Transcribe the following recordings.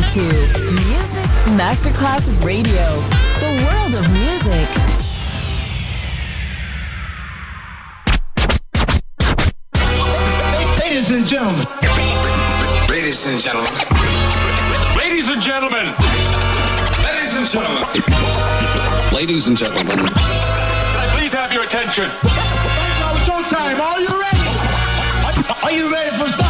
listening to Music Masterclass Radio, the world of music. Ladies and gentlemen. Ladies and gentlemen. Ladies and gentlemen. Ladies and gentlemen. Ladies and gentlemen. Can I please have your attention? Now showtime. Are you ready? Are you ready for start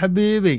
xabiibey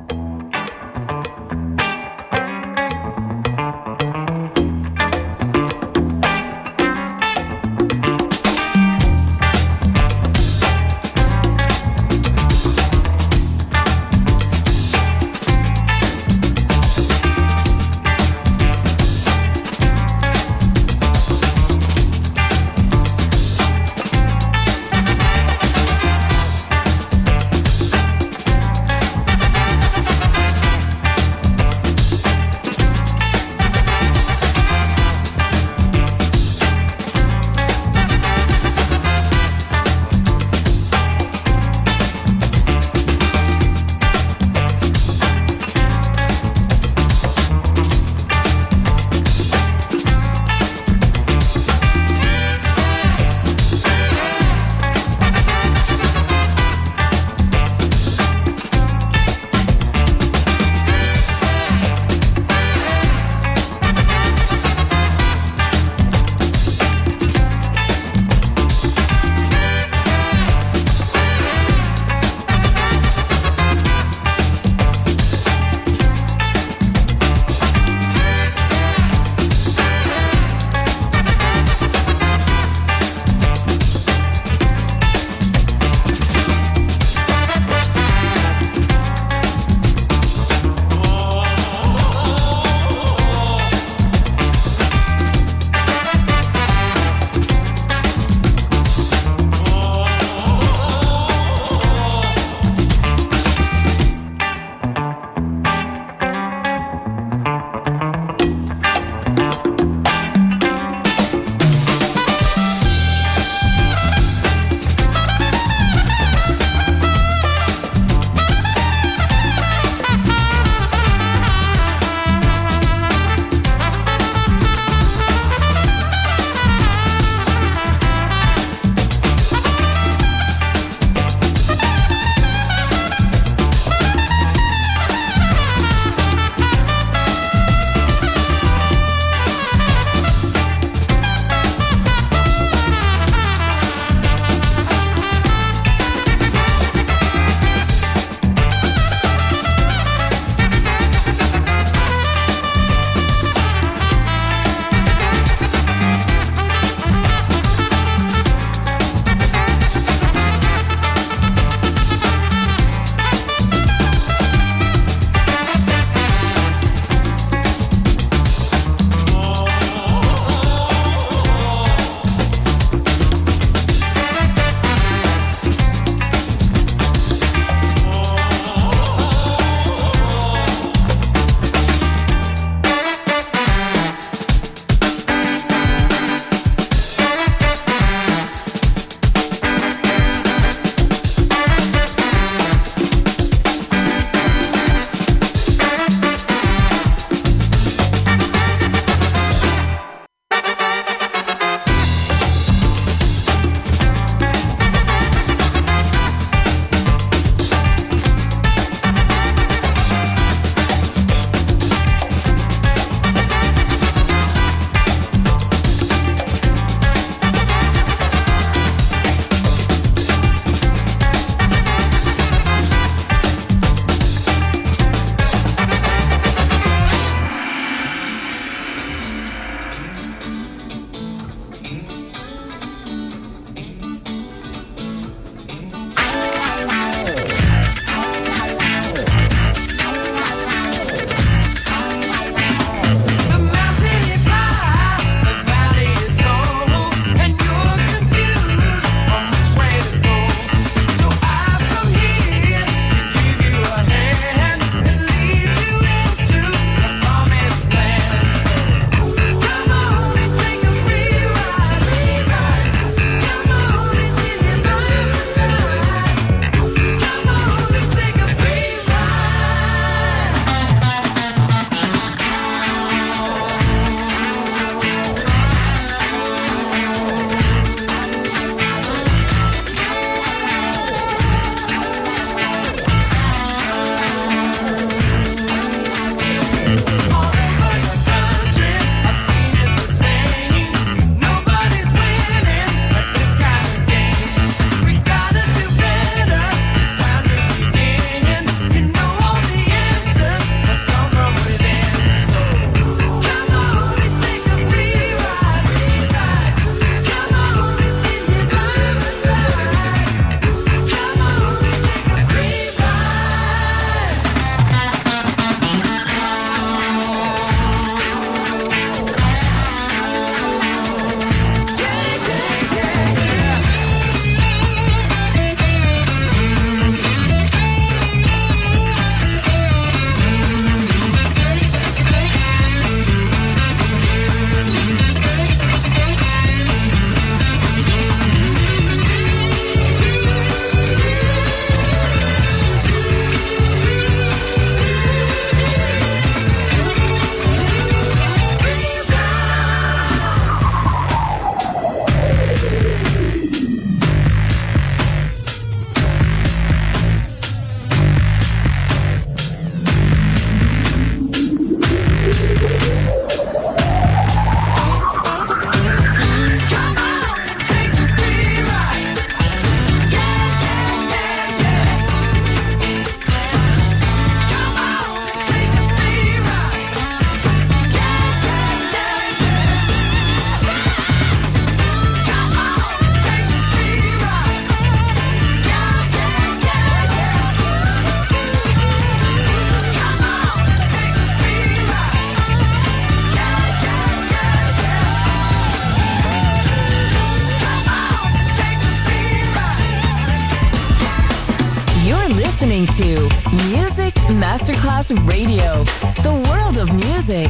Masterclass Radio, the world of music.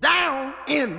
Down in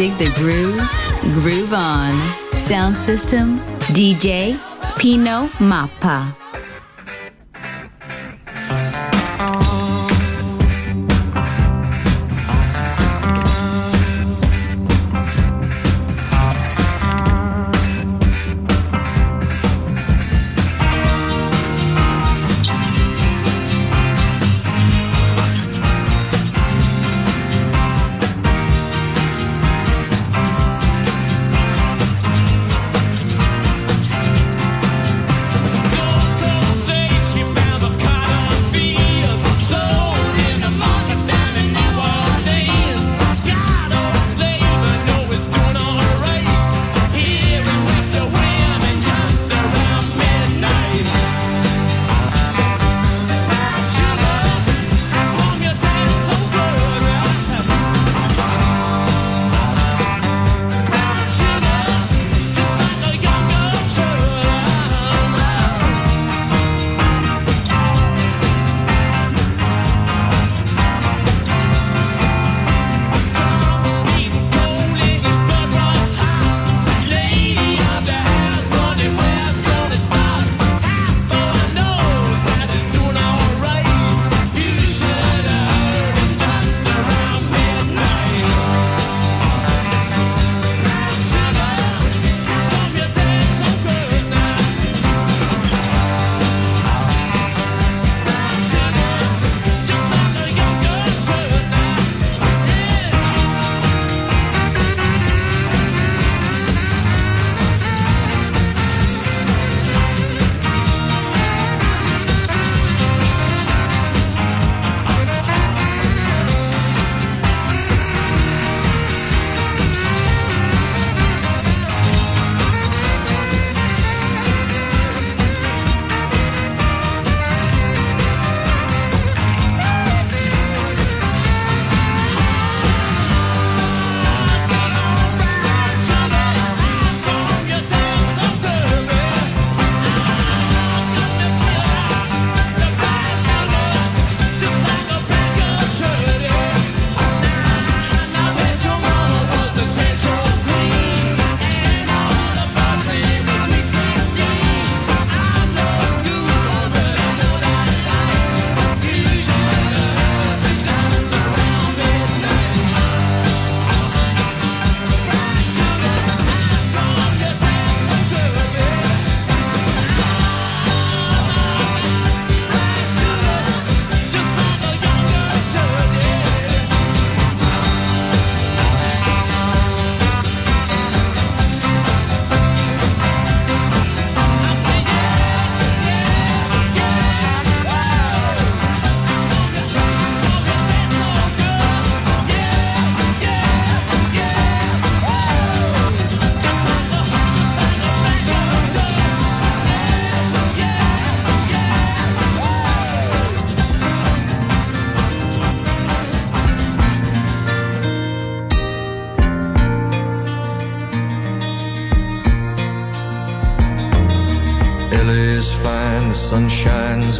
dig the groove, groove on. Sound system, DJ Pino Mappa.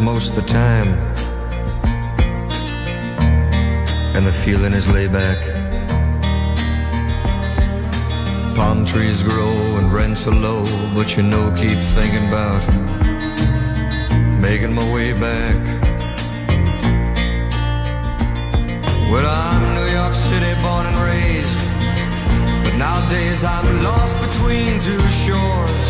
Most of the time. And the feeling is laid back. Palm trees grow and rents are low, but you know, keep thinking about making my way back. Well, I'm New York City born and raised, but nowadays I'm lost between two shores.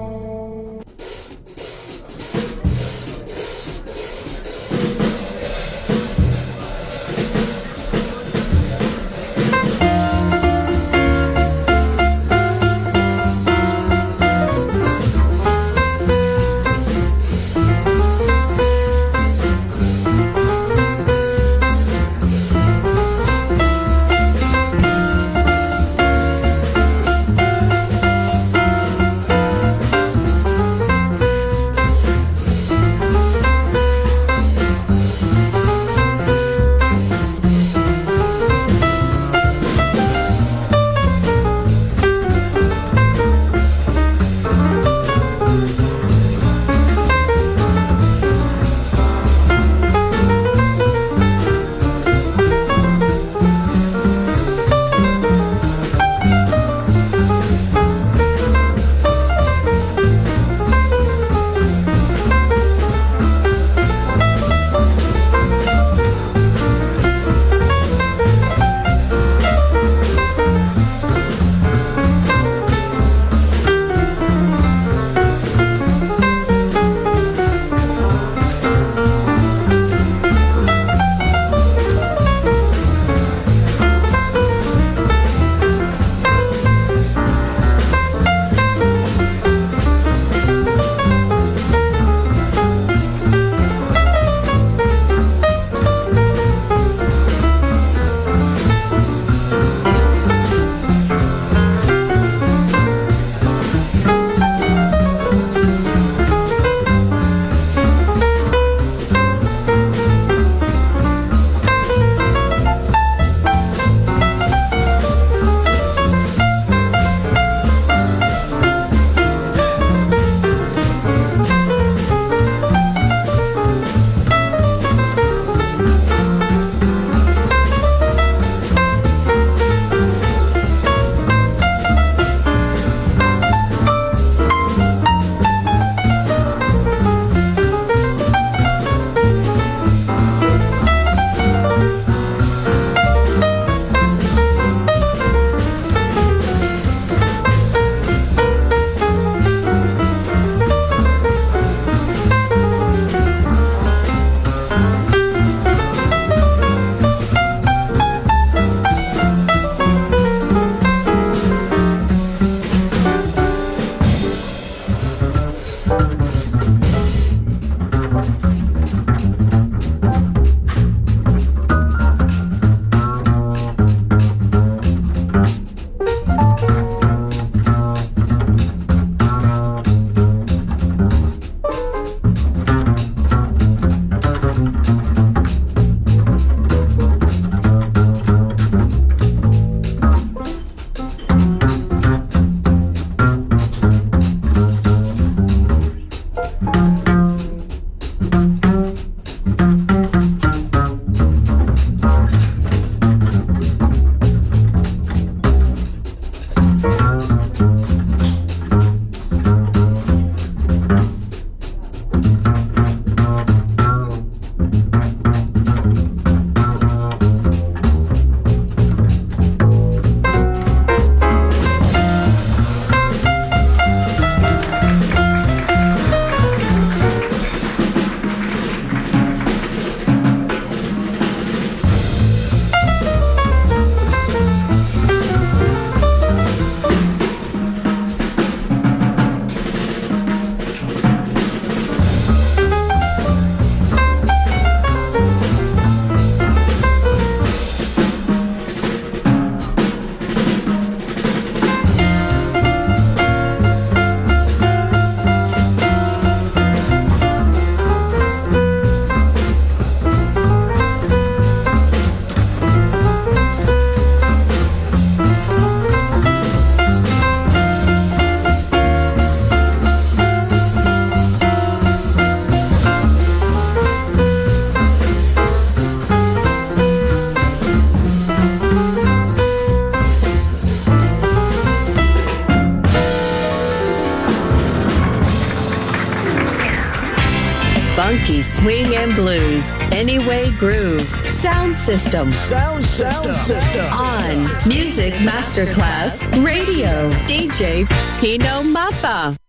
Swing and blues. Anyway Groove. Sound system. Sound system. system. On Music Masterclass Radio. DJ Pino Mappa.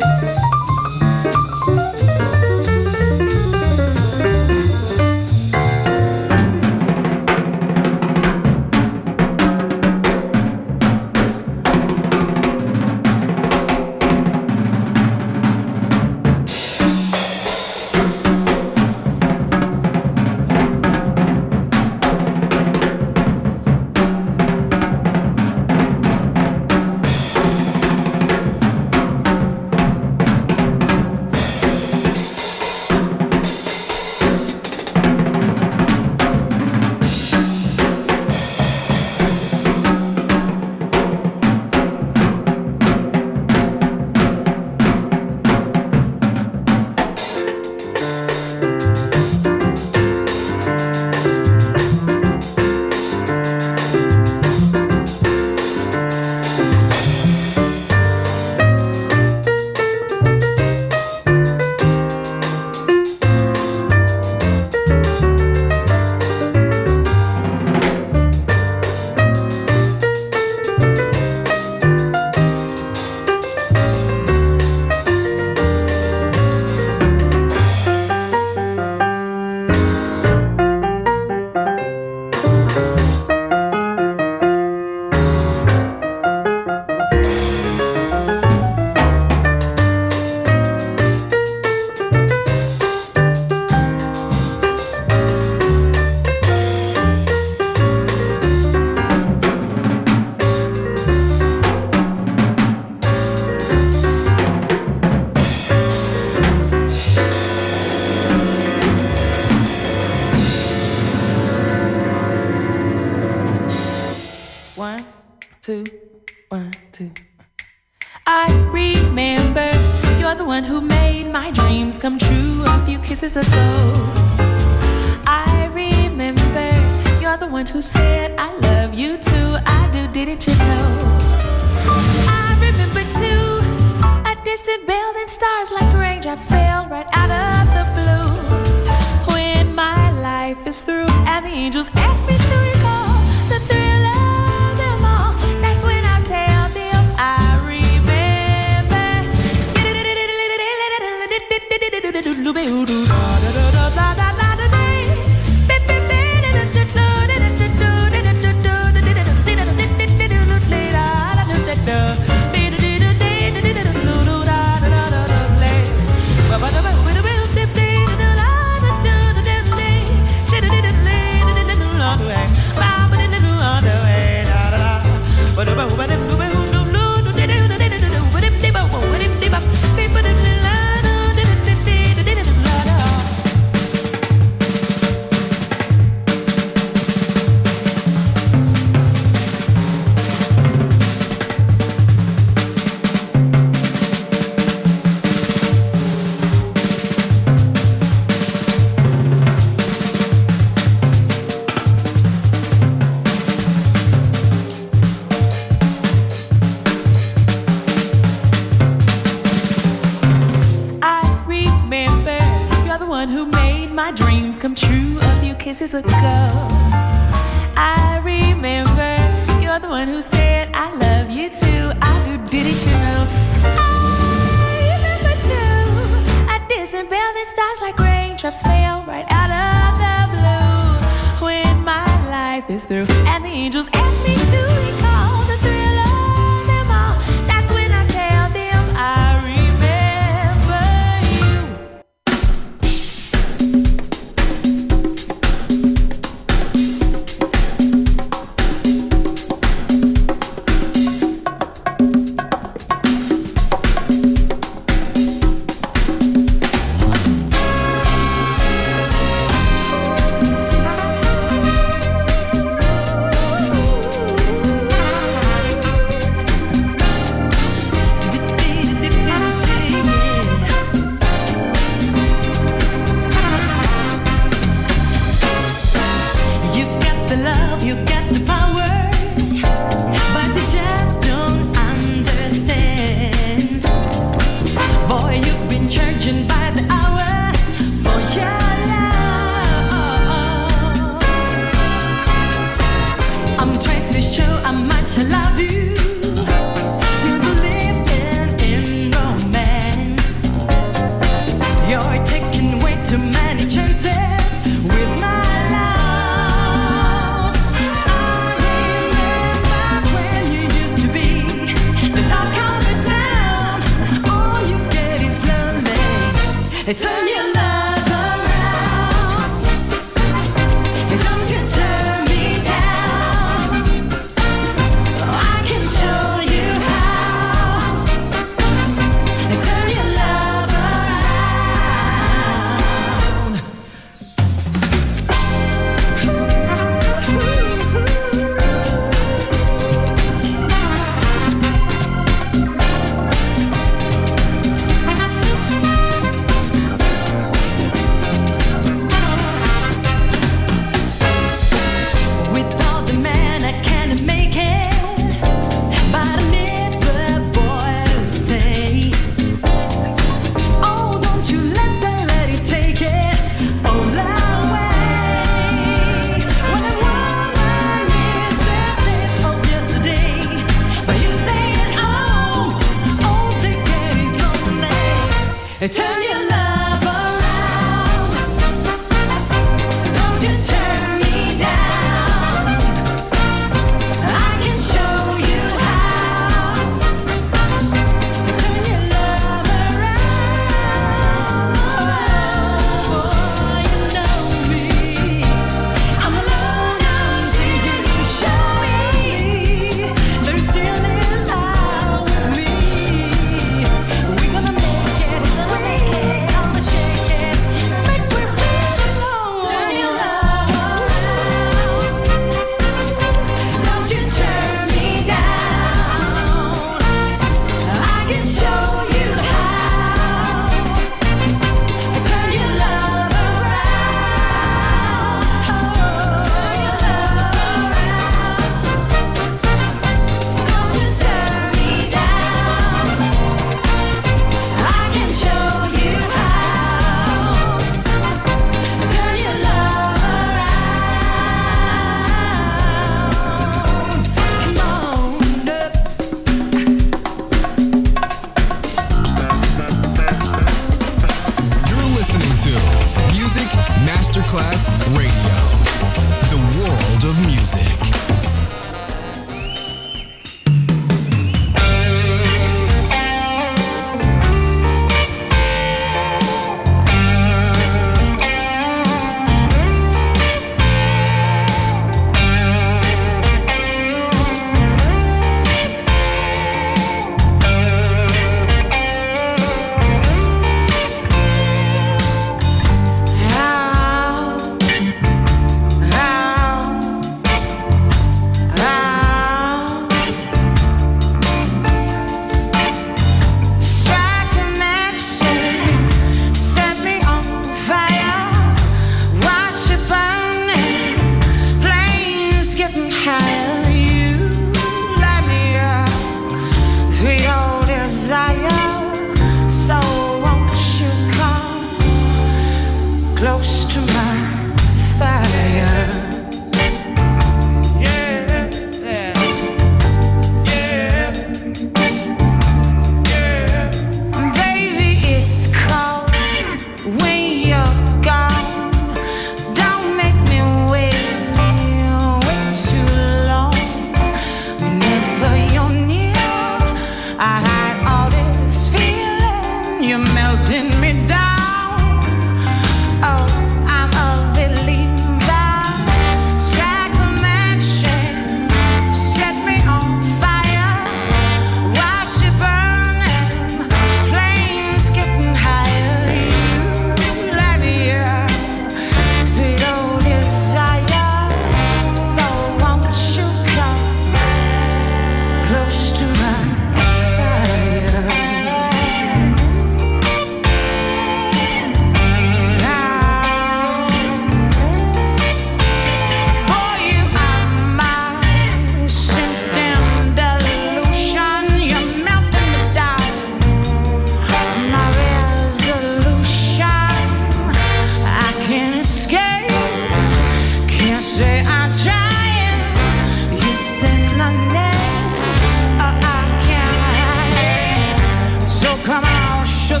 sugar,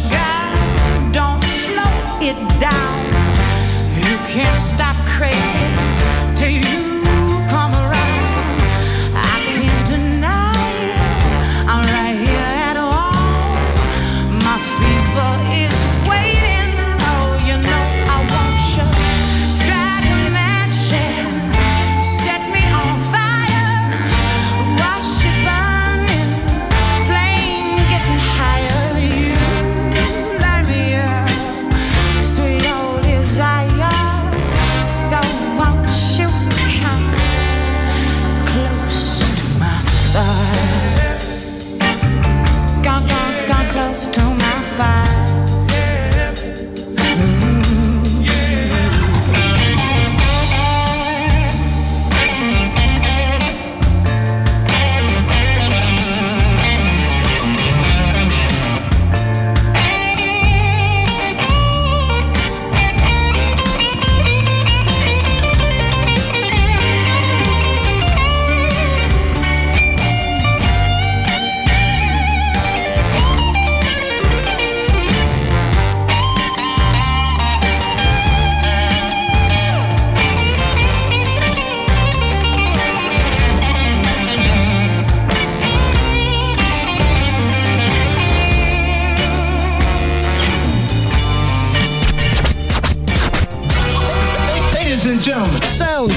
don't slow it down. You can't stop craving. find